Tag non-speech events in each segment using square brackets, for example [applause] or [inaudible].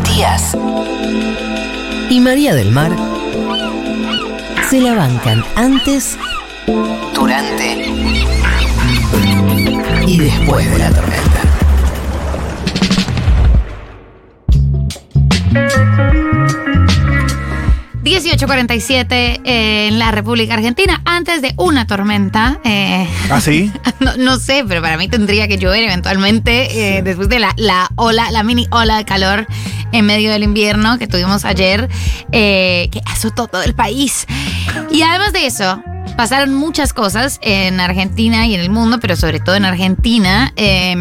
Matías y María del Mar se la bancan antes, durante y después de la tormenta. ...1847 en la República Argentina, antes de una tormenta. eh, ¿Ah, sí? [laughs] no, no sé, pero para mí tendría que llover eventualmente eh, después de la, la ola, la mini ola de calor en medio del invierno que tuvimos ayer, eh, que azotó todo el país. Y además de eso, pasaron muchas cosas en Argentina y en el mundo, pero sobre todo en Argentina, eh,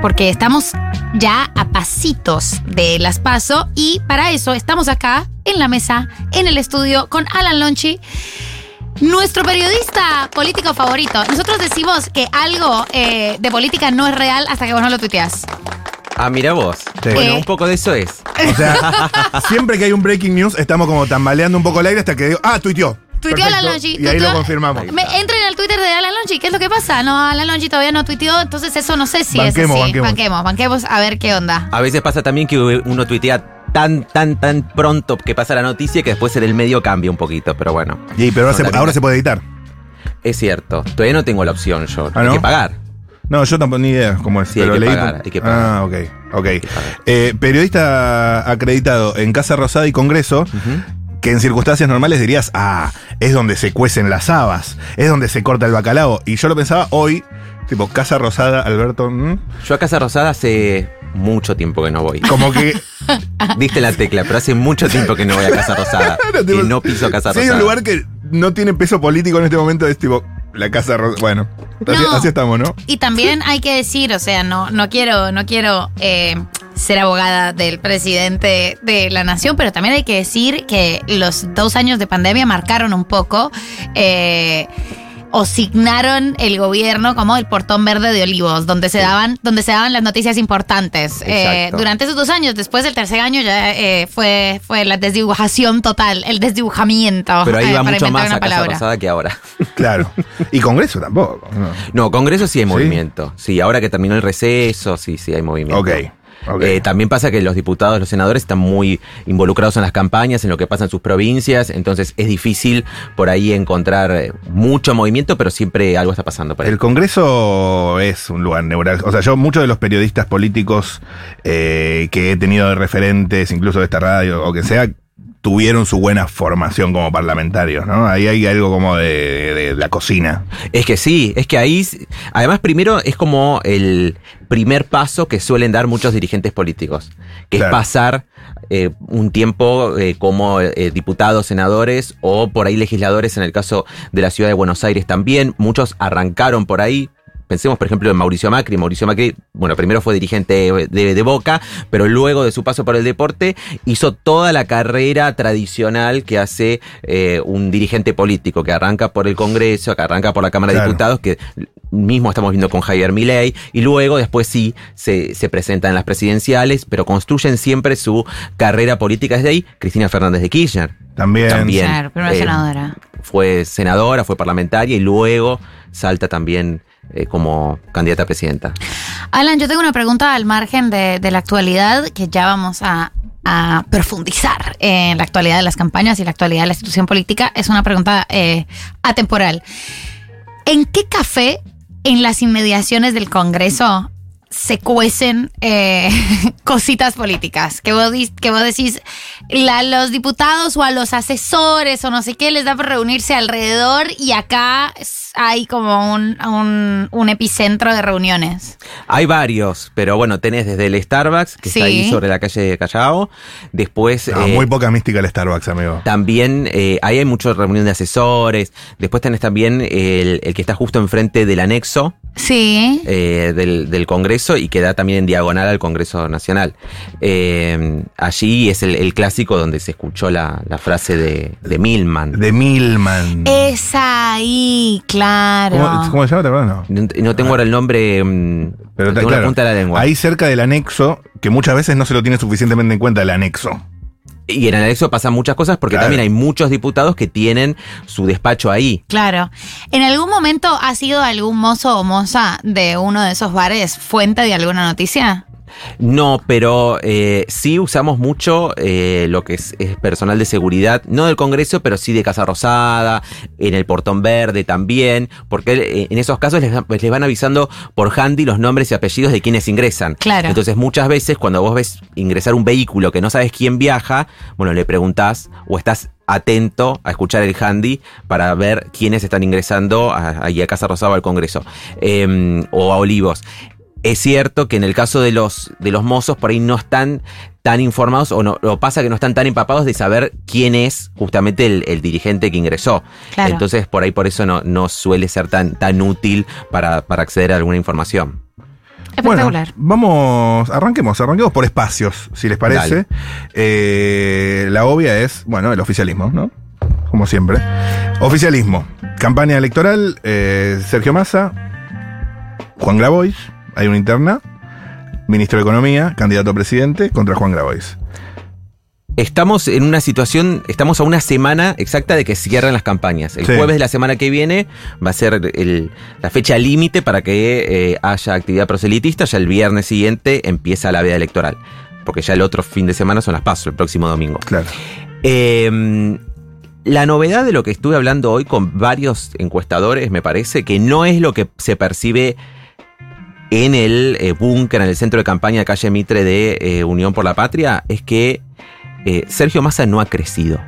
porque estamos ya a pasitos de las paso y para eso estamos acá en la mesa, en el estudio, con Alan Lonchi. Nuestro periodista político favorito. Nosotros decimos que algo eh, de política no es real hasta que vos no lo tuiteás. Ah, mira vos. Sí. Bueno, Eh. un poco de eso es. [laughs] O sea, siempre que hay un breaking news, estamos como tambaleando un poco el aire hasta que digo, ah, tuiteó. Tuiteó Perfecto. Alan Lonchi. Y ahí lo confirmamos. Me, entren al Twitter de Alan Lonchi. ¿Qué es lo que pasa? No, Alan Lonchi todavía no tuiteó, entonces eso no sé si Banquemos, es así. banquemos. banquemos, banquemos a ver qué onda. A veces pasa también que uno tuitea tan, tan, tan pronto que pasa la noticia que después en el medio cambia un poquito, pero bueno. Y, pero ahora, No, se, también- ahora se puede editar. Es cierto. Todavía no tengo la opción yo. ¿Ah, Hay no? que pagar. No, yo tampoco ni idea cómo es. Sí, hay pero que leí pagar, por- hay que pagar. Ah, ok. Eh, periodista acreditado en Casa Rosada y Congreso, que en circunstancias normales dirías, ah, es donde se cuecen las habas, es donde se corta el bacalao. Y yo lo pensaba hoy, tipo, Casa Rosada, Alberto. Yo a Casa Rosada hace mucho tiempo que no voy. como que [laughs] Diste la tecla, pero hace mucho tiempo que no voy a Casa Rosada. [laughs] que no piso Casa Si hay Rosada. un lugar que no tiene peso político en este momento, es tipo, la Casa Rosada. Bueno, así, No. así estamos, ¿no? Y también hay que decir, o sea, no, no quiero, no quiero eh, ser abogada del presidente de la nación, pero también hay que decir que los dos años de pandemia marcaron un poco. eh, o signaron el gobierno como el portón verde de Olivos, donde se daban, donde se daban las noticias importantes. Eh, durante esos dos años, después del tercer año ya eh, fue, fue la desdibujación total, el desdibujamiento. Pero ahí eh, va mucho más a Casa. Rosada que ahora. [laughs] Claro. Y Congreso tampoco. ¿no? No, Congreso sí hay ¿Sí? movimiento. Sí, ahora que terminó el receso, sí, sí hay movimiento. Ok. Eh, también pasa que los diputados, los senadores están muy involucrados en las campañas, en lo que pasa en sus provincias, entonces es difícil por ahí encontrar eh, mucho movimiento, pero siempre algo está pasando por ahí. El Congreso es un lugar neurálgico. O sea, yo, muchos de los periodistas políticos eh, que he tenido de referentes, incluso de esta radio o que sea, tuvieron su buena formación como parlamentarios, ¿no? Ahí hay algo como de, de- de la cocina. Es que sí, es que ahí, además primero es como el primer paso que suelen dar muchos dirigentes políticos, que Claro. es pasar eh, un tiempo eh, como eh, diputados, senadores o por ahí legisladores, en el caso de la ciudad de Buenos Aires también, muchos arrancaron por ahí. Pensemos, por ejemplo, en Mauricio Macri. Mauricio Macri, bueno, primero fue dirigente de, de Boca, pero luego de su paso por el deporte hizo toda la carrera tradicional que hace eh, un dirigente político, que arranca por el Congreso, que arranca por la Cámara de. Diputados, que mismo estamos viendo con Javier Milei, y luego después sí se, se presentan en las presidenciales, pero construyen siempre su carrera política desde ahí. Cristina Fernández de Kirchner También. También. Claro, primera Eh, senadora. fue senadora, fue parlamentaria y luego salta también eh, como candidata a presidenta. Alan, yo tengo una pregunta al margen de, la actualidad que ya vamos a, a profundizar en la actualidad de las campañas y la actualidad de la institución política. Es una pregunta eh, atemporal. ¿En qué café en las inmediaciones del Congreso se cuecen eh, [laughs] cositas políticas? Que vos, que vos decís, la- los diputados o a los asesores o no sé qué les da por reunirse alrededor y acá hay como un, un- un epicentro de reuniones. Hay varios, pero bueno, tenés desde el Starbucks, que Sí. está ahí sobre la calle de Callao. Después. No, eh, muy poca mística el Starbucks, amigo. También eh, ahí hay muchas reuniones de asesores. Después tenés también el, el que está justo enfrente del anexo Sí. eh, del, del Congreso y que da también en diagonal al Congreso Nacional. Eh, allí es el, el clásico donde se escuchó la, la frase de, de Milman. De Milman. Es ahí, claro. ¿Cómo, cómo se llama? ¿Te acuerdas? No. Tengo ahora el nombre, mm, Pero tengo claro, la punta de la lengua. Ahí cerca del anexo, que muchas veces no se lo tiene suficientemente en cuenta el anexo. Y en el anexo pasan muchas cosas porque Claro. también hay muchos diputados que tienen su despacho ahí. Claro. ¿En algún momento ha sido algún mozo o moza de uno de esos bares fuente de alguna noticia? No, pero eh, sí usamos mucho eh, lo que es, es personal de seguridad, no del Congreso, pero sí de Casa Rosada, en el Portón Verde también, porque eh, en esos casos les, les van avisando por handy los nombres y apellidos de quienes ingresan. Claro. Entonces muchas veces cuando vos ves ingresar un vehículo que no sabes quién viaja, bueno, le preguntás o estás atento a escuchar el handy para ver quiénes están ingresando a- ahí a Casa Rosada o al Congreso eh, o a Olivos. Es cierto que en el caso de los, de los mozos por ahí no están tan informados o no o pasa que no están tan empapados de saber quién es justamente el, el dirigente que ingresó. Claro. Entonces por ahí por eso no, no suele ser tan, tan útil para, para acceder a alguna información. Espectacular. Bueno, vamos, arranquemos, arranquemos por espacios, si les parece. Eh, la obvia es, bueno, el oficialismo, ¿no? Como siempre. Oficialismo. Campaña electoral, eh, Sergio Massa, Juan Grabois, hay una interna, ministro de Economía, candidato a presidente, contra Juan Grabois. Estamos en una situación, estamos a una semana exacta de que cierran las campañas. El Sí. jueves de la semana que viene va a ser el- la fecha límite para que eh, haya actividad proselitista. Ya el viernes siguiente empieza la veda electoral. Porque ya el otro fin de semana son las pasos, el próximo domingo. Claro. Eh, la novedad de lo que estuve hablando hoy con varios encuestadores, me parece que no es lo que se percibe en el eh, búnker, en el centro de campaña de calle Mitre de eh, Unión por la Patria, es que eh, Sergio Massa no ha crecido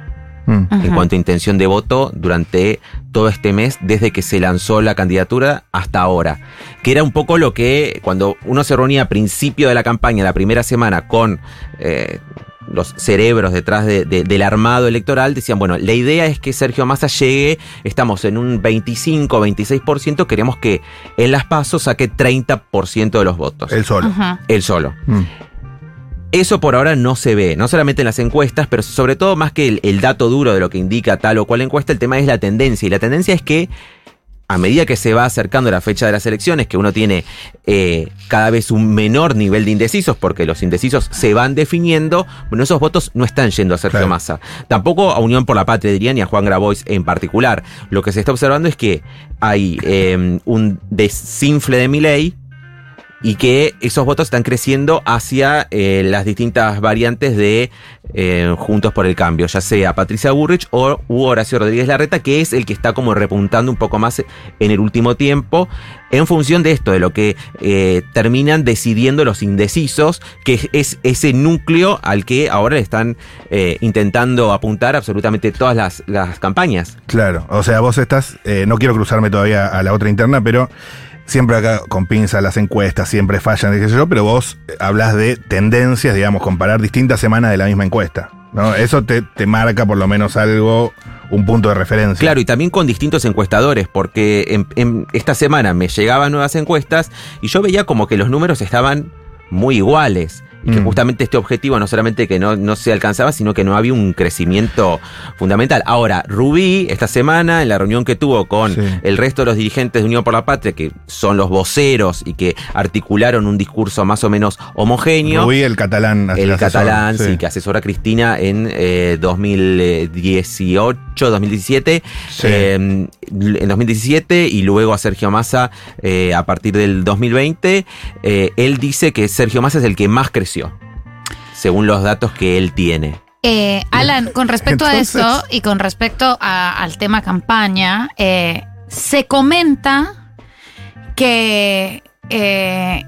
Mm. en cuanto a intención de voto durante todo este mes, desde que se lanzó la candidatura hasta ahora. Que era un poco lo que cuando uno se reunía a principio de la campaña, la primera semana, con eh, los cerebros detrás de- de- del armado electoral, decían, bueno, la idea es que Sergio Massa llegue, estamos en un 25, 26%, queremos que en las pasos saque 30% de los votos. El solo. Él solo. Mm. Eso por ahora no se ve, no solamente en las encuestas, pero sobre todo más que el, el dato duro de lo que indica tal o cual encuesta, el tema es la tendencia. Y la tendencia es que a medida que se va acercando la fecha de las elecciones, que uno tiene eh, cada vez un menor nivel de indecisos, porque los indecisos se van definiendo, bueno, esos votos no están yendo a Sergio Claro. Massa. Tampoco a Unión por la Patria, diría, ni a Juan Grabois en particular. Lo que se está observando es que hay eh, un desinfle de Milei, y que esos votos están creciendo hacia eh, las distintas variantes de eh, Juntos por el Cambio, ya sea Patricia Burrich o u Horacio Rodríguez Larreta, que es el que está como repuntando un poco más en el último tiempo, en función de esto, de lo que eh, terminan decidiendo los indecisos, que es ese núcleo al que ahora le están eh, intentando apuntar absolutamente todas las, las campañas. Claro, o sea, vos estás, eh, no quiero cruzarme todavía a la otra interna, pero siempre acá con pinzas las encuestas, siempre fallan, qué yo, pero vos eh, hablas de tendencias, digamos, comparar distintas semanas de la misma encuesta. ¿no? Eso te, te marca por lo menos algo, un punto de referencia. Claro, y también con distintos encuestadores, porque en esta semana me llegaban nuevas encuestas y yo veía como que los números estaban muy iguales. Y que Mm. justamente este objetivo no solamente que no, no se alcanzaba, sino que no había un crecimiento fundamental. Ahora, Rubí, esta semana, en la reunión que tuvo con Sí. el resto de los dirigentes de Unión por la Patria, que son los voceros y que articularon un discurso más o menos homogéneo. Rubí, el catalán. El catalán, sí. que asesora a Cristina en eh, 2018, 2017. Sí. eh, en 2017 y luego a Sergio Massa eh, a partir del 2020. eh, él dice que Sergio Massa es el que más creció, según los datos que él tiene. Eh, Alan, con respecto Entonces- a esto y con respecto a- al tema campaña, eh, se comenta que eh,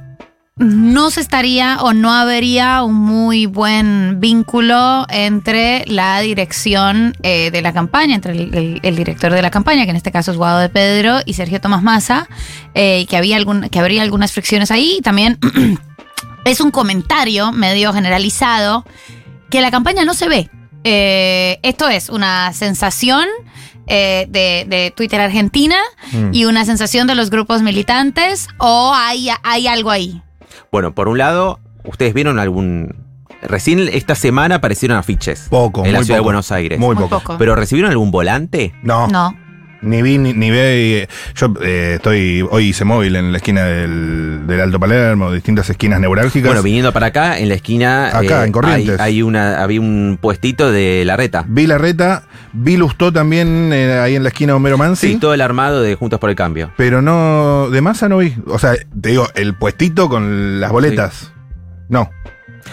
no se estaría o no habría un muy buen vínculo entre la dirección eh, de la campaña, entre el, el- el director de la campaña, que en este caso es Guado de Pedro, y Sergio Tomás Massa, eh, y que, había algún, que habría algunas fricciones ahí. Y también [clears throat] es un comentario medio generalizado que la campaña no se ve. Eh, esto es una sensación eh, de, de Twitter Argentina Mm. y una sensación de los grupos militantes o hay, hay algo ahí. Bueno, por un lado, ¿ustedes vieron algún... Recién esta semana aparecieron afiches Poco, en la ciudad de. Buenos Aires. Muy, poco. ¿Pero recibieron algún volante? No, No. Ni vi ni, ni ve. Yo eh, estoy, hoy hice móvil en la esquina del, del Alto Palermo, distintas esquinas neurálgicas. Bueno, viniendo para acá, en la esquina eh, Acá, en Corrientes. Hay, hay una, había un puestito de la reta. Vi la reta, vi Lustó también eh, ahí en la esquina de Homero Mansi. Sí, todo el armado de Juntos por el Cambio. Pero no, de masa no vi. O sea, te digo, el puestito con las boletas. No.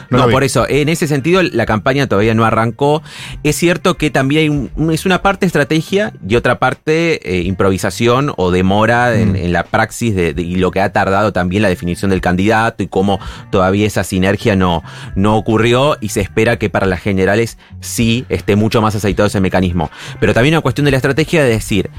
No, por eso, en ese sentido la campaña todavía no arrancó. Es cierto que también hay un- es una parte estrategia y otra parte eh, improvisación o demora en, Mm. en la praxis de, de- y lo que ha tardado también la definición del candidato y cómo todavía esa sinergia no, no ocurrió y se espera que para las generales sí esté mucho más aceitado ese mecanismo. Pero también una cuestión de la estrategia de decir,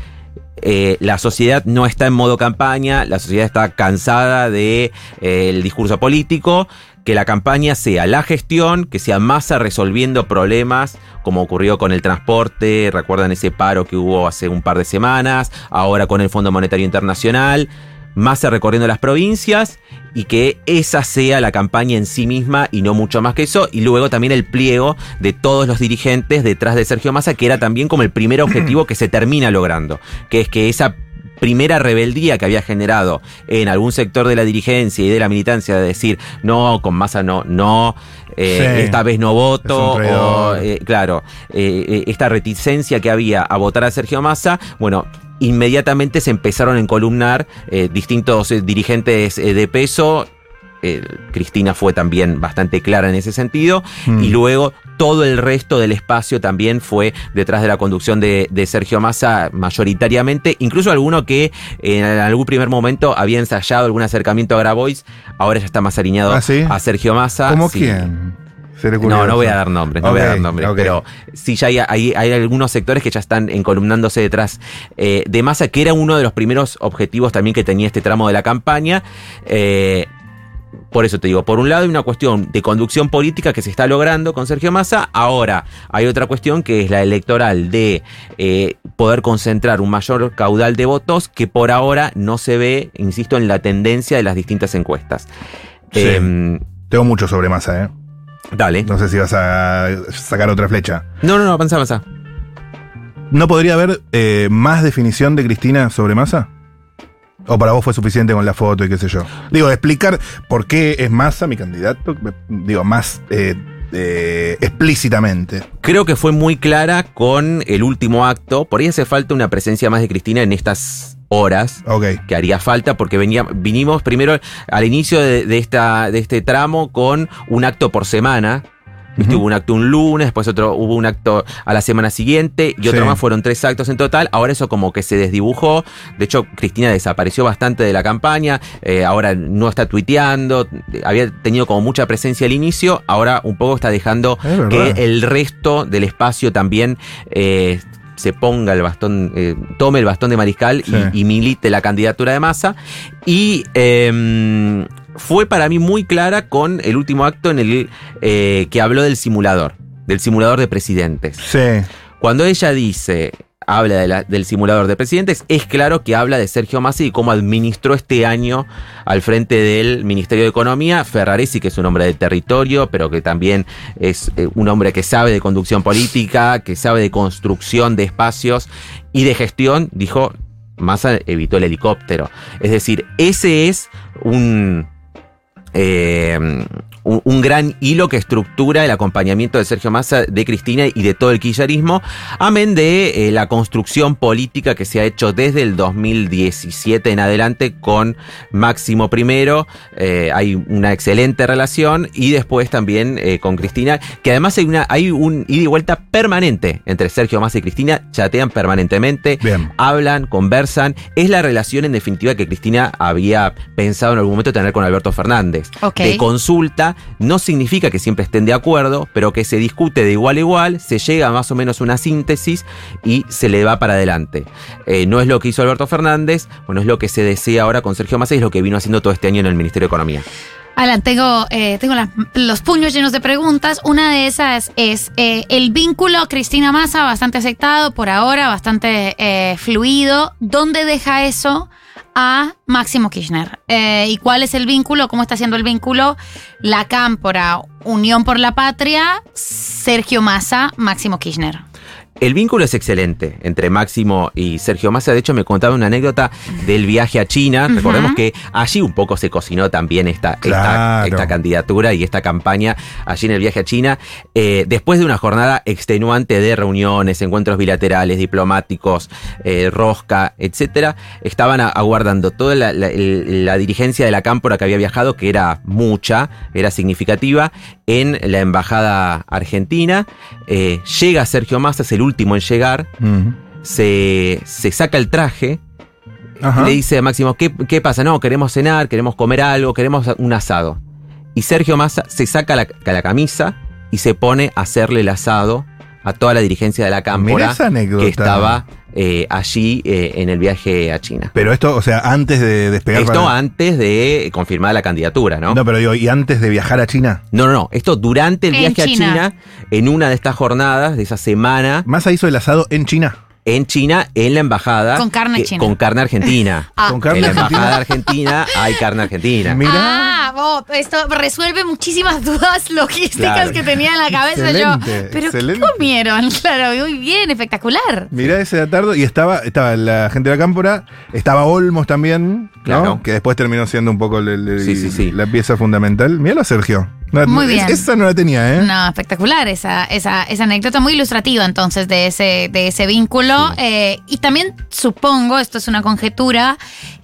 eh, la sociedad no está en modo campaña, la sociedad está cansada del discurso político, que la campaña sea la gestión, que sea Massa resolviendo problemas, como ocurrió con el transporte, recuerdan ese paro que hubo hace un par de semanas, ahora con el Fondo Monetario Internacional, Massa recorriendo las provincias y que esa sea la campaña en sí misma y no mucho más que eso, y luego también el pliego de todos los dirigentes detrás de Sergio Massa, que era también como el primer objetivo que se termina logrando, que es que esa primera rebeldía que había generado en algún sector de la dirigencia y de la militancia de decir, no, con Massa no, no, eh, Sí. esta vez no voto, o, eh, claro, eh, esta reticencia que había a votar a Sergio Massa, bueno, inmediatamente se empezaron a encolumnar distintos dirigentes de peso. Eh, Cristina fue también bastante clara en ese sentido. Mm. Y luego todo el resto del espacio también fue detrás de la conducción de, de Sergio Massa mayoritariamente. Incluso alguno que en algún primer momento había ensayado algún acercamiento a Grabois, ahora ya está más alineado ¿Ah, sí? a Sergio Massa. ¿Cómo Sí. quién? No, no voy a dar nombres, no voy a dar nombres, pero sí ya hay, hay- hay algunos sectores que ya están encolumnándose detrás eh, de Massa, que era uno de los primeros objetivos también que tenía este tramo de la campaña. Eh, por eso te digo, por un lado hay una cuestión de conducción política que se está logrando con Sergio Massa, ahora hay otra cuestión que es la electoral de eh, poder concentrar un mayor caudal de votos que por ahora no se ve, insisto, en la tendencia de las distintas encuestas. Sí. Em, Tengo mucho sobre masa, ¿eh? dale. No sé si vas a sacar otra flecha. No, no, no, avanza, avanza. ¿No podría haber eh, más definición de Cristina sobre masa? ¿O para vos fue suficiente con la foto y qué sé yo? Digo, explicar por qué es masa mi candidato, digo, más eh, eh, explícitamente. Creo que fue muy clara con el último acto. Por ahí hace falta una presencia más de Cristina en estas horas. Ok. Que haría falta porque venía, vinimos primero al inicio de, de esta, de este tramo con un acto por semana. ¿Viste? Hubo un acto un lunes, después otro, hubo un acto a la semana siguiente y otro Sí. más, fueron tres actos en total. Ahora eso como que se desdibujó. De hecho, Cristina desapareció bastante de la campaña. eh, ahora no está tuiteando. Había tenido como mucha presencia al inicio. Ahora un poco está dejando Es que el resto del espacio también eh, se ponga el bastón, eh, tome el bastón de mariscal Sí. y, y milite la candidatura de masa. Y eh, fue para mí muy clara con el último acto en el eh, que habló del simulador, del simulador de presidentes. Sí. Cuando ella dice, habla de la- del simulador de presidentes, es claro que habla de Sergio Massa y cómo administró este año al frente del Ministerio de Economía. Ferraresi, que es un hombre de territorio, pero que también es eh, un hombre que sabe de conducción política, que sabe de construcción de espacios y de gestión, dijo, Massa evitó el helicóptero. Es decir, ese es un eh, un, un gran hilo que estructura el acompañamiento de Sergio Massa, de Cristina y de todo el kirchnerismo, amén de eh, la construcción política que se ha hecho desde el 2017 en adelante con Máximo primero, eh, hay una excelente relación y después también eh, con Cristina, que además hay, una, hay un ida y vuelta permanente entre Sergio Massa y Cristina, chatean permanentemente, Bien. hablan, conversan. Es la relación en definitiva que Cristina había pensado en algún momento tener con Alberto Fernández. Ok. De consulta no significa que siempre estén de acuerdo, pero que se discute de igual a igual, se llega a más o menos una síntesis y se le va para adelante. Eh, no es lo que hizo Alberto Fernández, bueno, es lo que se desea ahora con Sergio Massa y es lo que vino haciendo todo este año en el Ministerio de Economía. Alan, tengo, eh, tengo los puños llenos de preguntas. Una de esas es eh, el vínculo Cristina Massa, bastante aceptado por ahora, bastante fluido. ¿Dónde deja eso a Máximo Kirchner? Eh, ¿Y cuál es el vínculo? ¿Cómo está haciendo el vínculo? La Cámpora, Unión por la Patria, Sergio Massa, Máximo Kirchner. El vínculo es excelente entre Máximo y Sergio Massa. De hecho, me contaba una anécdota del viaje a China. Recordemos que allí un poco se cocinó también esta, esta- Claro. esta candidatura y esta campaña allí en el viaje a China. Eh, después de una jornada extenuante de reuniones, encuentros bilaterales, diplomáticos, eh, rosca, etcétera, estaban aguardando toda la, la dirigencia de la cámpora que había viajado, que era mucha, era significativa, en la embajada argentina. Eh, llega Sergio Massa, es el último en llegar, se, se saca el traje. Ajá. Y le dice a Máximo, ¿qué, ¿qué pasa? No, queremos cenar, queremos comer algo, queremos un asado. Y Sergio Massa se saca la, la camisa y se pone a hacerle el asado a toda la dirigencia de la anécdota. que estaba eh, allí eh, en el viaje a China. Pero esto, o sea, antes de despegar. Esto para- antes de confirmar la candidatura, ¿no? No, pero digo, ¿y antes de viajar a China? No, no, no. Esto durante el En viaje China. a China, en una de estas jornadas, de esa semana, Massa hizo el asado en China. En China, en la embajada. Con carne que- china. Con carne argentina. [laughs] Ah. Con carne en la embajada argentina hay carne argentina. [laughs] Mirá. Ah, vos, esto resuelve muchísimas [laughs] dudas logísticas Claro. que tenía en la cabeza Excelente, yo. Pero excelente. ¿qué comieron? Claro, muy bien, espectacular. Mirá ese atardo. Y estaba, estaba la gente de la cámpora, estaba Olmos también, ¿no? Claro. Que después terminó siendo un poco el- el- Sí, sí, sí. la pieza fundamental. Míralo, Sergio. No, Muy bien. es- Esa no la tenía, ¿eh? No, espectacular esa, esa, esa anécdota muy ilustrativa entonces de ese, de ese vínculo. Eh, y también supongo, esto es una conjetura,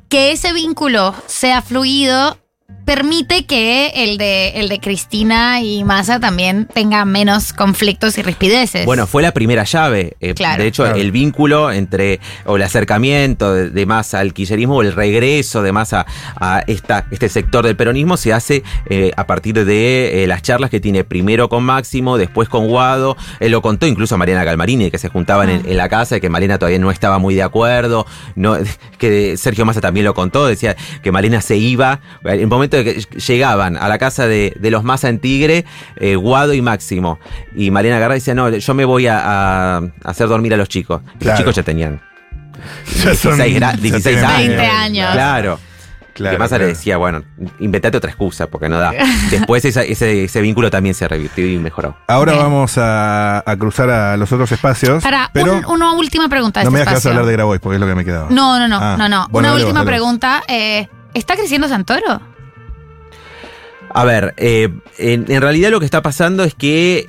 que ese vínculo sea fluido permite que el de, el de Cristina y Massa también tenga menos conflictos y rispideces. Bueno, fue la primera llave. Eh, Claro. De hecho, Claro. el vínculo entre, o el acercamiento de, de Massa al kirchnerismo, o el regreso de Massa a esta, este sector del peronismo, se hace eh, a partir de eh, las charlas que tiene primero con Máximo, después con Guado. Él lo contó incluso a Mariana Galmarini, que se juntaban en, en la casa, y que Mariana todavía no estaba muy de acuerdo. No, [laughs] que Sergio Massa también lo contó, decía que Mariana se iba. En el momento de que llegaban a la casa de, de los Massa en Tigre, eh, Guado y Máximo. Y Mariana Garra decía, no, yo me voy a, a hacer dormir a los chicos. Claro. Los chicos ya tenían [laughs] Ya son- 16, gra- ya 16 tienen años. 20 años. Claro. Claro, que Massa claro. le decía, bueno, inventate otra excusa porque no da. [laughs] Después esa- ese, ese vínculo también se revirtió y mejoró. Ahora Bien. vamos a, a cruzar a los otros espacios. Para pero un- una última pregunta de no me este a espacio. hablar de Grabois porque es lo que me quedaba. No, no, no, Ah, no, no. bueno, una última pregunta. eh, ¿Está creciendo Santoro? A ver, eh, en, en realidad lo que está pasando es que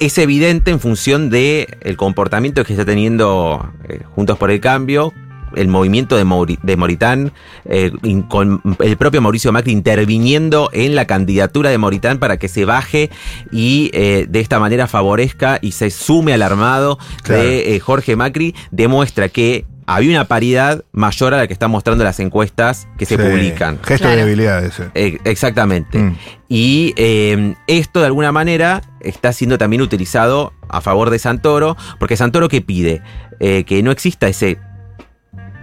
es evidente en función de el comportamiento que está teniendo eh, Juntos por el Cambio, el movimiento de, Mauri- de Moritán, eh, con el propio Mauricio Macri interviniendo en la candidatura de Moritán para que se baje y eh, de esta manera favorezca y se sume al armado Claro. de eh, Jorge Macri, demuestra que había una paridad mayor a la que están mostrando las encuestas que se Sí, publican. Gesto Claro. de debilidad ese. Eh, exactamente. Mm. Y eh, esto de alguna manera está siendo también utilizado a favor de Santoro, porque Santoro que pide Eh, que no exista ese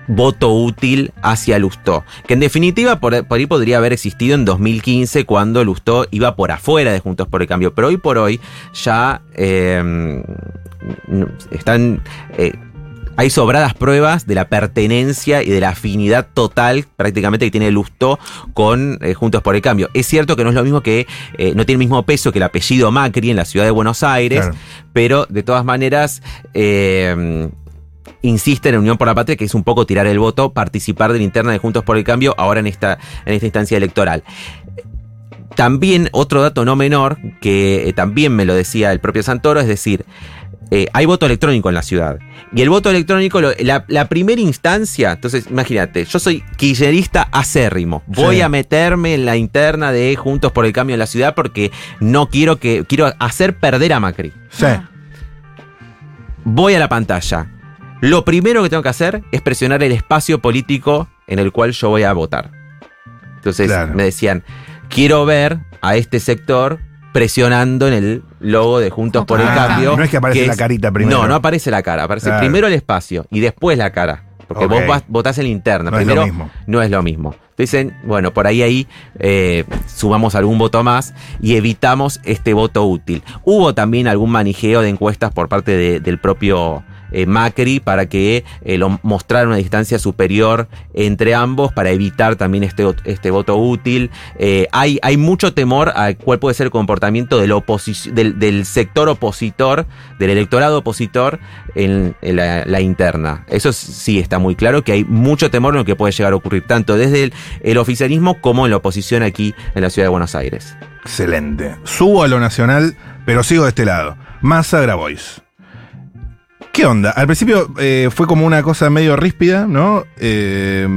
voto útil hacia Lustó, que en definitiva por, por ahí podría haber existido en 2015 cuando Lustó iba por afuera de Juntos por el Cambio, pero hoy por hoy ya eh, no- están... hay sobradas pruebas de la pertenencia y de la afinidad total prácticamente que tiene Lustó con eh, Juntos por el Cambio. Es cierto que no es lo mismo que, eh, no tiene el mismo peso que el apellido Macri en la ciudad de Buenos Aires, Claro. pero de todas maneras eh, insiste en Unión por la Patria, que es un poco tirar el voto, participar de la interna de Juntos por el Cambio ahora en esta, en esta instancia electoral. También otro dato no menor, que también me lo decía el propio Santoro, es decir, eh, hay voto electrónico en la ciudad. Y el voto electrónico, lo- la, la primera instancia, entonces imagínate, yo soy kirchnerista acérrimo, voy Sí. a meterme en la interna de Juntos por el Cambio en la ciudad porque no quiero que, quiero hacer perder a Macri. Sí. Ah. Voy a la pantalla. Lo primero que tengo que hacer es presionar el espacio político en el cual yo voy a votar. Entonces Claro. me decían, quiero ver a este sector presionando en el logo de Juntos por el Ah, Cambio. no es que aparece la carita primero. No, no aparece la cara, aparece Claro. primero el espacio y después la cara. Porque vos vas- votás en la interna. No es primero lo mismo. no es lo mismo. Dicen, bueno, por ahí ahí eh, sumamos algún voto más y evitamos este voto útil. Hubo también algún manijeo de encuestas por parte de- del propio eh, Macri para que eh, lo mostrara una distancia superior entre ambos para evitar también este, este voto útil. Eh, hay, hay mucho temor a cuál puede ser el comportamiento del, del, sector opositor, del electorado opositor en, la interna. Eso sí está muy claro que hay mucho temor en lo que puede llegar a ocurrir, tanto desde el, el oficialismo como en la oposición aquí en la ciudad de Buenos Aires. Excelente. Subo a lo nacional, pero sigo de este lado. Massa Grabois. ¿Qué onda? Al principio eh, fue como una cosa medio ríspida, ¿no? Eh,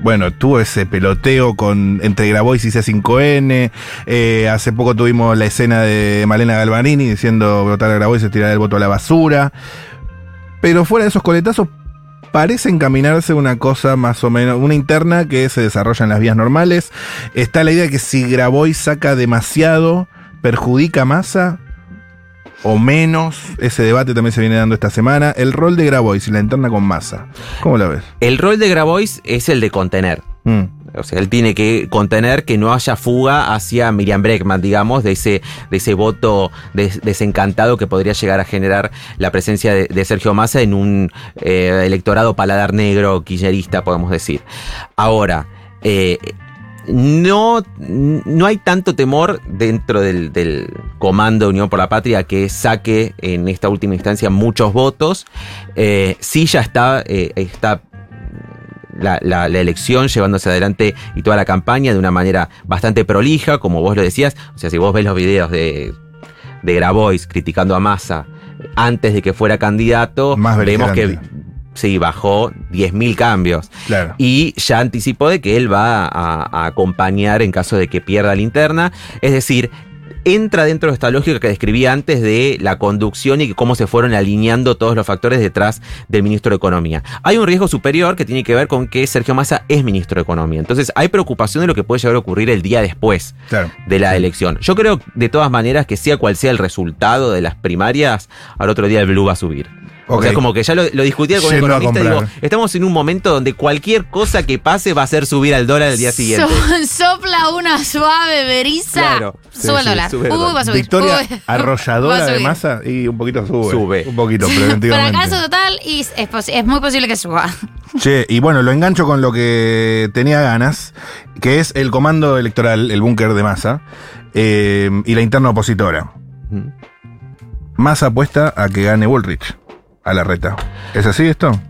bueno, tuvo ese peloteo con entre Grabois y C5N. Eh, hace poco tuvimos la escena de Malena Galvarini diciendo votar a Grabois es tirar el voto a la basura. Pero fuera de esos coletazos, parece encaminarse una cosa más o menos, una interna que se desarrolla en las vías normales. Está la idea de que si Grabois saca demasiado, perjudica a Massa o menos. Ese debate también se viene dando esta semana. El rol de Grabois y la interna con Massa. ¿Cómo la ves? El rol de Grabois es el de contener. Mm, O sea, él tiene que contener que no haya fuga hacia Miriam Breckman, digamos, de ese, de ese voto des- desencantado que podría llegar a generar la presencia de, de Sergio Massa en un eh, electorado paladar negro, kirchnerista, podemos decir. Ahora, eh, no, no hay tanto temor dentro del, del comando de Unión por la Patria que saque en esta última instancia muchos votos. Eh, sí ya está, eh, está la, la- la elección llevándose adelante y toda la campaña de una manera bastante prolija, como vos lo decías. O sea, si vos ves los videos de, de Grabois criticando a Massa antes de que fuera candidato, Más vemos que. Sí, bajó 10.000 cambios. claro. Y ya anticipó de que él va a, a acompañar en caso de que pierda la interna. Es decir, entra dentro de esta lógica que describí antes de la conducción y cómo se fueron alineando todos los factores detrás del ministro de Economía. Hay un riesgo superior que tiene que ver con que Sergio Massa es ministro de Economía. Entonces hay preocupación de lo que puede llegar a ocurrir el día después Claro. de la elección. Yo creo de todas maneras que sea cual sea el resultado de las primarias, al otro día el blue va a subir. O sea, como que ya lo, lo discutía con Yendo a economista y digo, estamos en un momento donde cualquier cosa que pase va a hacer subir al dólar el día siguiente. So- [laughs] sopla una suave beriza. Claro. Sube el dólar. sube el Uy, va a subir. Victoria Uy, [laughs] arrolladora de. Massa y un poquito sube. Sube. Un poquito, preventivamente. Fracaso total y es, muy posible que suba. [laughs] Che, y bueno, lo engancho con lo que tenía ganas, que es el comando electoral, el búnker de Massa, eh, y la interna opositora. Massa apuesta a que gane Bullrich a la reta. ¿Es así esto?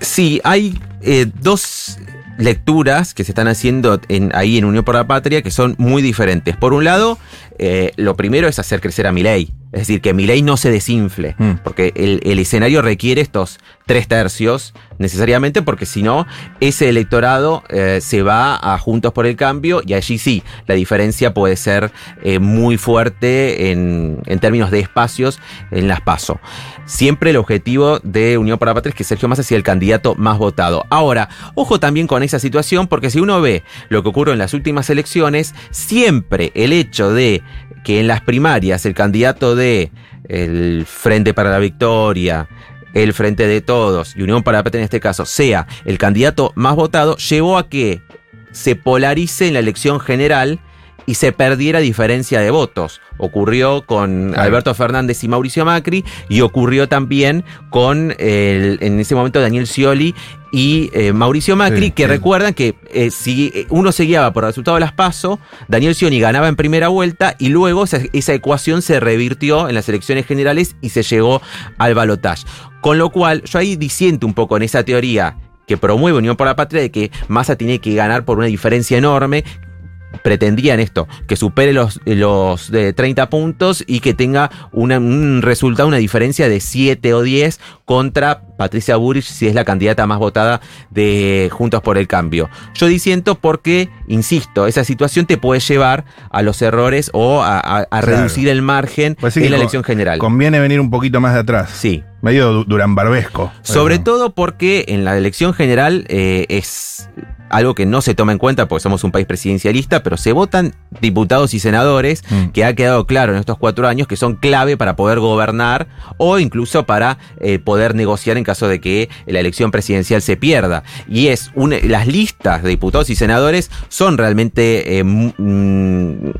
Sí, hay eh, dos lecturas que se están haciendo en- ahí en Unión por la Patria que son muy diferentes. Por un lado, eh, lo primero es hacer crecer a Milei. Es decir, que Milei no se desinfle. Mm. Porque el, el escenario requiere estos tres tercios necesariamente porque si no, ese electorado eh, se va a Juntos por el Cambio y allí sí, la diferencia puede ser eh, muy fuerte en, en términos de espacios en las PASO. Siempre el objetivo de Unión por la Patria es que Sergio Massa sea el candidato más votado. Ahora, ojo también con esa situación porque si uno ve lo que ocurrió en las últimas elecciones, siempre el hecho de que en las primarias el candidato de el Frente para la Victoria, el Frente de Todos y Unión para la Patria en este caso sea el candidato más votado, llevó a que se polarice en la elección general y se perdiera diferencia de votos. Ocurrió con Claro. Alberto Fernández y Mauricio Macri y ocurrió también con el- en ese momento Daniel Scioli y eh, Mauricio Macri, Sí, que sí. recuerdan que eh, si uno se guiaba por el resultado de las PASO, Daniel Scioli ganaba en primera vuelta y luego esa, esa ecuación se revirtió en las elecciones generales y se llegó al balotaje. Con lo cual, yo ahí disiento un poco en esa teoría que promueve Unión por la Patria de que Massa tiene que ganar por una diferencia enorme. Pretendían esto, que supere los, los de 30 puntos y que tenga una- un resultado, una diferencia de 7 o 10 contra Patricia Burrich, si es la candidata más votada de Juntos por el Cambio. Yo disiento porque, insisto, esa situación te puede llevar a los errores o a, a- a Claro. reducir el margen Pues en la elección general. Conviene venir un poquito más de atrás. Sí. Medio du- durambarbesco. Sobre Bueno. todo porque en la elección general eh, es algo que no se toma en cuenta porque somos un país presidencialista, pero se votan diputados y senadores Mm. que ha quedado claro en estos cuatro años que son clave para poder gobernar o incluso para eh, poder negociar en caso de que la elección presidencial se pierda. Y es una, las listas de diputados y senadores son realmente eh, mm,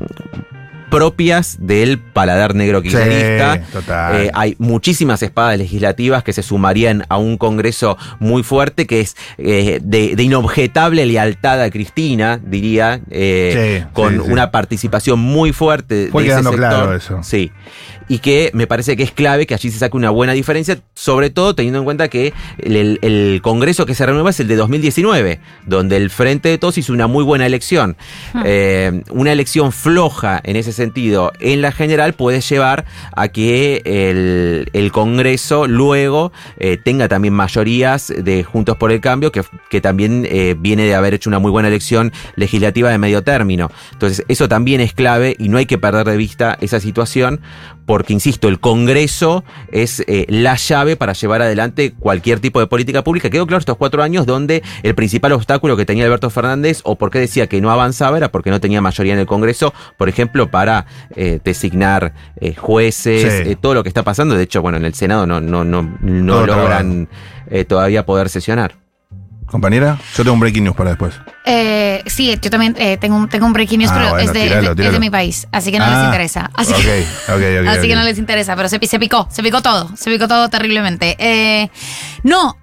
propias del paladar negro kirchnerista. Sí, total. Eh, hay muchísimas espadas legislativas que se sumarían a un Congreso muy fuerte que es eh, de, de inobjetable lealtad a Cristina, diría, eh, Sí, con sí, sí. una participación muy fuerte Fue de ese quedando sector. claro eso. Sí. Y que me parece que es clave que allí se saque una buena diferencia, sobre todo teniendo en cuenta que el, el- el Congreso que se renueva es el de 2019, donde el Frente de Todos hizo una muy buena elección. Eh, una elección floja en ese sentido en la general puede llevar a que el, Congreso luego eh, tenga también mayorías de Juntos por el Cambio, que, que también eh, viene de haber hecho una muy buena elección legislativa de medio término. Entonces, eso también es clave y no hay que perder de vista esa situación, porque, insisto, el Congreso es eh, la llave para llevar adelante cualquier tipo de política pública. Quedó claro estos cuatro años donde el principal obstáculo que tenía Alberto Fernández, o por qué decía que no avanzaba, era porque no tenía mayoría en el Congreso, por ejemplo, para eh, designar eh, jueces, Sí. eh, todo lo que está pasando. De hecho, bueno, en el Senado no, no, no, no logran eh, todavía poder sesionar. Compañera, yo tengo un breaking news para después. Eh, sí, yo también eh, tengo, un, tengo un breaking news, Ah, pero bueno, es, de, es de- es tíralo. de mi país, así que no Ah, les interesa. Así, que, [laughs] así que no les interesa, pero se, pi- se picó, se picó todo, se picó todo terriblemente. Eh, no,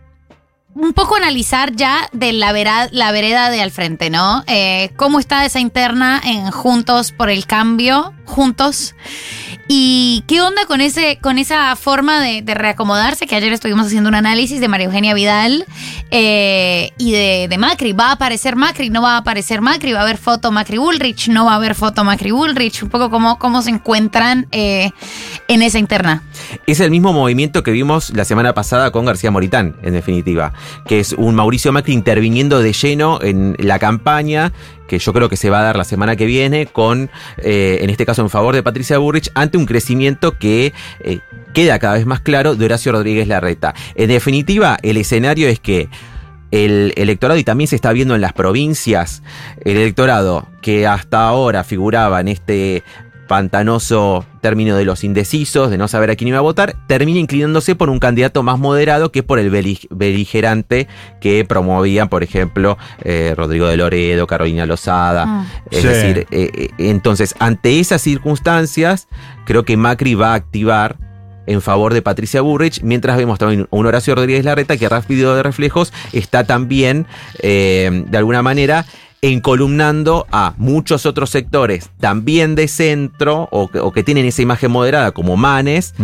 un poco analizar ya de la, vera- la vereda de al frente, ¿no? ¿Cómo está esa interna en Juntos por el Cambio? Juntos. ¿Y qué onda con ese, con esa forma de, reacomodarse? Que ayer estuvimos haciendo un análisis de María Eugenia Vidal eh, y de, de Macri. ¿Va a aparecer Macri? ¿No va a aparecer Macri? ¿Va a haber foto Macri Bullrich? ¿No va a haber foto Macri Bullrich? Un poco cómo, cómo se encuentran eh, en esa interna. Es el mismo movimiento que vimos la semana pasada con García Moritán, en definitiva, que es un Mauricio Macri interviniendo de lleno en la campaña que yo creo que se va a dar la semana que viene con, eh, en este caso en favor de Patricia Burrich, ante un crecimiento que eh, queda cada vez más claro de Horacio Rodríguez Larreta. En definitiva, el escenario es que el electorado, y también se está viendo en las provincias, el electorado que hasta ahora figuraba en este pantanoso término de los indecisos, de no saber a quién iba a votar, termina inclinándose por un candidato más moderado que por el beli- beligerante que promovían, por ejemplo, eh, Rodrigo de Loredo, Carolina Lozada. Mm. Es Sí. decir, eh, eh, entonces, ante esas circunstancias, creo que Macri va a activar en favor de Patricia Burrich, mientras vemos también un Horacio Rodríguez Larreta que rápido de reflejos está también, eh, de alguna manera, encolumnando a muchos otros sectores también de centro o que, tienen esa imagen moderada como Manes.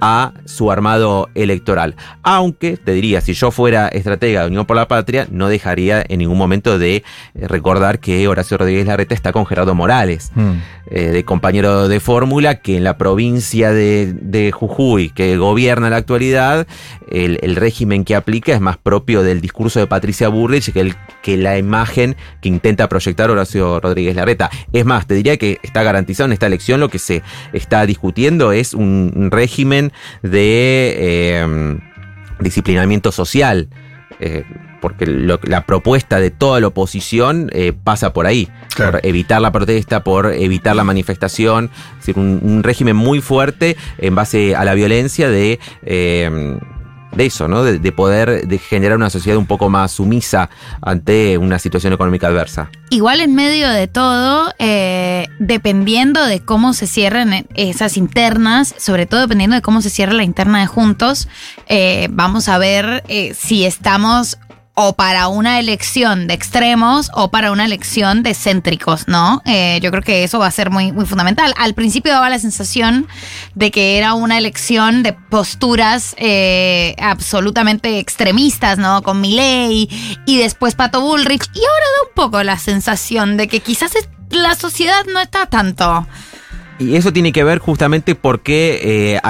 A su armado electoral. Aunque, te diría, si yo fuera estratega de Unión por la Patria, no dejaría en ningún momento de eh, recordar que Horacio Rodríguez Larreta está con Gerardo Morales, Mm. eh, de compañero de fórmula, que en la provincia de, de Jujuy, que gobierna en la actualidad, el, el régimen que aplica es más propio del discurso de Patricia Burrich que, el- que la imagen que intenta proyectar Horacio Rodríguez Larreta. Es más, te diría que está garantizado en esta elección lo que se está discutiendo es un un de eh, disciplinamiento social. eh, porque lo- la propuesta de toda la oposición eh, pasa por ahí, Claro. por evitar la protesta, por evitar la manifestación, es decir, un, un régimen muy fuerte en base a la violencia de, eh, de eso, ¿no? De, de poder de generar una sociedad un poco más sumisa ante una situación económica adversa. Igual en medio de todo, eh, dependiendo de cómo se cierren esas internas, sobre todo dependiendo de cómo se cierre la interna de Juntos, eh, vamos a ver eh, si estamos o para una elección de extremos o para una elección de céntricos, ¿no? Eh, yo creo que eso va a ser muy, muy fundamental. Al principio daba la sensación de que era una elección de posturas eh, absolutamente extremistas, ¿no? Con Milei y después Pato Bullrich. Y ahora da un poco la sensación de que quizás la sociedad no está tanto. Y eso tiene que ver justamente porque eh,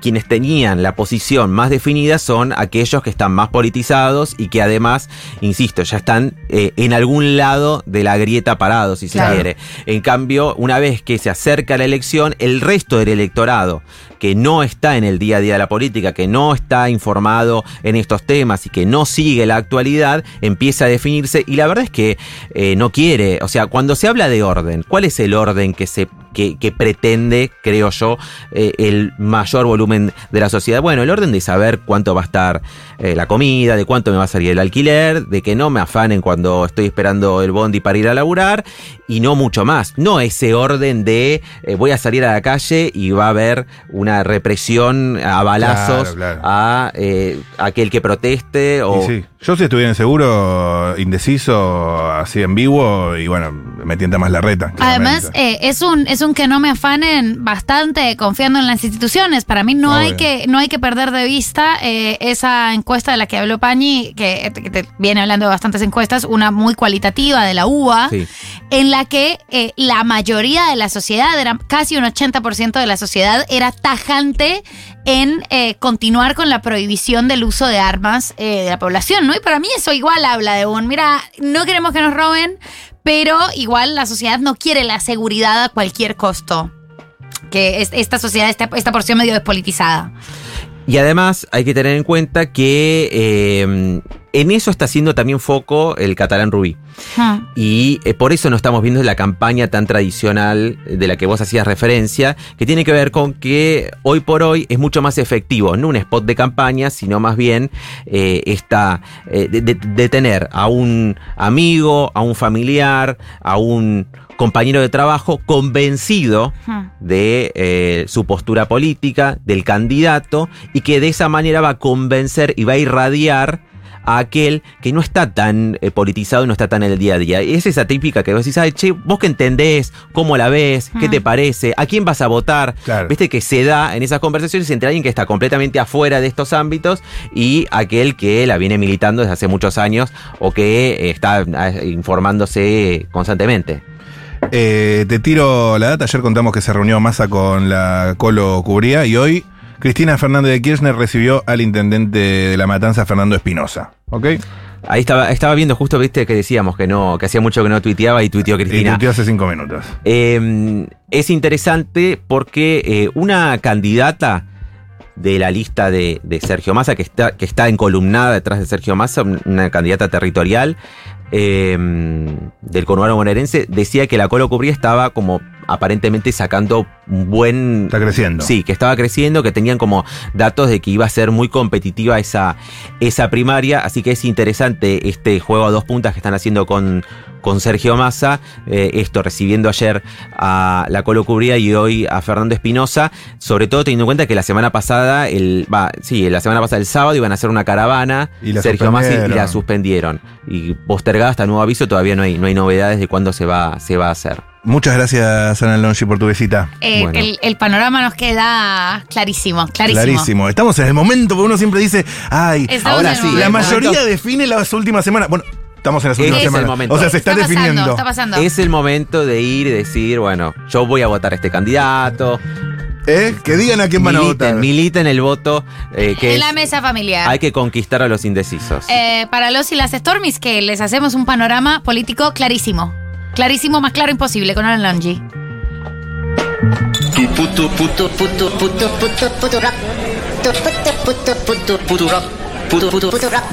quienes tenían la posición más definida son aquellos que están más politizados y que además, insisto, ya están eh, en algún lado de la grieta parados, si se quiere. En cambio, una vez que se acerca la elección, el resto del electorado que no está en el día a día de la política, que no está informado en estos temas y que no sigue la actualidad, empieza a definirse y la verdad es que eh, no quiere, o sea, cuando se habla de orden, ¿cuál es el orden que se que, que pretende, creo yo, eh, el mayor volumen de la sociedad. Bueno, el orden de saber cuánto va a estar eh, la comida, de cuánto me va a salir el alquiler, de que no me afanen cuando estoy esperando el bondi para ir a laburar y no mucho más. No ese orden de eh, voy a salir a la calle y va a haber una represión a balazos Claro, claro. a eh, aquel que proteste o... Sí. Yo si estuviera inseguro, indeciso, así en vivo, y bueno, me tienta más la reta. Además, eh, es un es un que no me afanen bastante confiando en las instituciones. Para mí no Obvio. hay que no hay que perder de vista eh, esa encuesta de la que habló Pañi, que, que te viene hablando de bastantes encuestas, una muy cualitativa de la UBA, Sí. en la que eh, la mayoría de la sociedad, era casi un 80% de la sociedad, era tajante en eh, continuar con la prohibición del uso de armas eh, de la población, ¿no? Y para mí eso igual habla de un, mira, no queremos que nos roben, pero igual la sociedad no quiere la seguridad a cualquier costo. Que es- esta sociedad, esta, esta porción medio despolitizada. Y además hay que tener en cuenta que eh, en eso está haciendo también foco el catalán Rubí. Hmm. Y eh, por eso no estamos viendo la campaña tan tradicional de la que vos hacías referencia, que tiene que ver con que hoy por hoy es mucho más efectivo, no un spot de campaña, sino más bien eh, esta, eh, de, de- de tener a un amigo, a un familiar, a un compañero de trabajo convencido Hmm. de eh, su postura política, del candidato, y que de esa manera va a convencer y va a irradiar a aquel que no está tan eh, politizado y no está tan en el día a día. Y es esa típica que vos decís, ay, che, vos que entendés, cómo la ves, qué te Mm. parece, a quién vas a votar. Claro. Viste que se da en esas conversaciones entre alguien que está completamente afuera de estos ámbitos y aquel que la viene militando desde hace muchos años o que eh, está eh, informándose constantemente. Eh, te tiro la data. Ayer contamos que se reunió Massa con la Colo Cubría y hoy Cristina Fernández de Kirchner recibió al intendente de La Matanza, Fernando Espinosa. ¿Ok? Ahí estaba, estaba viendo justo, viste, que decíamos que no, que hacía mucho que no tuiteaba y tuiteó Y Cristina. tuiteó hace cinco minutos. Eh, es interesante porque eh, una candidata de la lista de, de Sergio Massa, que está, que está encolumnada detrás de Sergio Massa, una candidata territorial eh, del conurbano bonaerense, decía que la Colo Cubría estaba como aparentemente sacando un buen... Está creciendo. Sí, que estaba creciendo, que tenían como datos de que iba a ser muy competitiva esa, esa primaria, así que es interesante este juego a dos puntas que están haciendo con, con Sergio Massa, eh, esto recibiendo ayer a la Colo Cubría y hoy a Fernando Espinosa, sobre todo teniendo en cuenta que la semana pasada, el, va, sí, la semana pasada el sábado iban a hacer una caravana, Y la Sergio Massa y- la suspendieron. Y postergada hasta nuevo aviso todavía no hay, no hay novedades de cuándo se va, se va a hacer. Muchas gracias, Ana Longi, por tu visita. Eh, Bueno. el, el panorama nos queda clarísimo, clarísimo. Clarísimo. Estamos en el momento, porque uno siempre dice, ay, Estamos Ahora el sí, la momento- mayoría define las últimas semanas. Bueno, estamos en las últimas es el semanas. momento. O sea, se está, pasando, definiendo. está pasando. Es el momento de ir y decir, bueno, yo voy a votar a este candidato. ¿Eh? Que digan a quién van a votar. Militen, militen el voto eh, que en es- la mesa familiar. hay que conquistar a los indecisos. Eh, para los y las Stormies, que les hacemos un panorama político clarísimo. Clarísimo, más claro imposible, con Alan rap.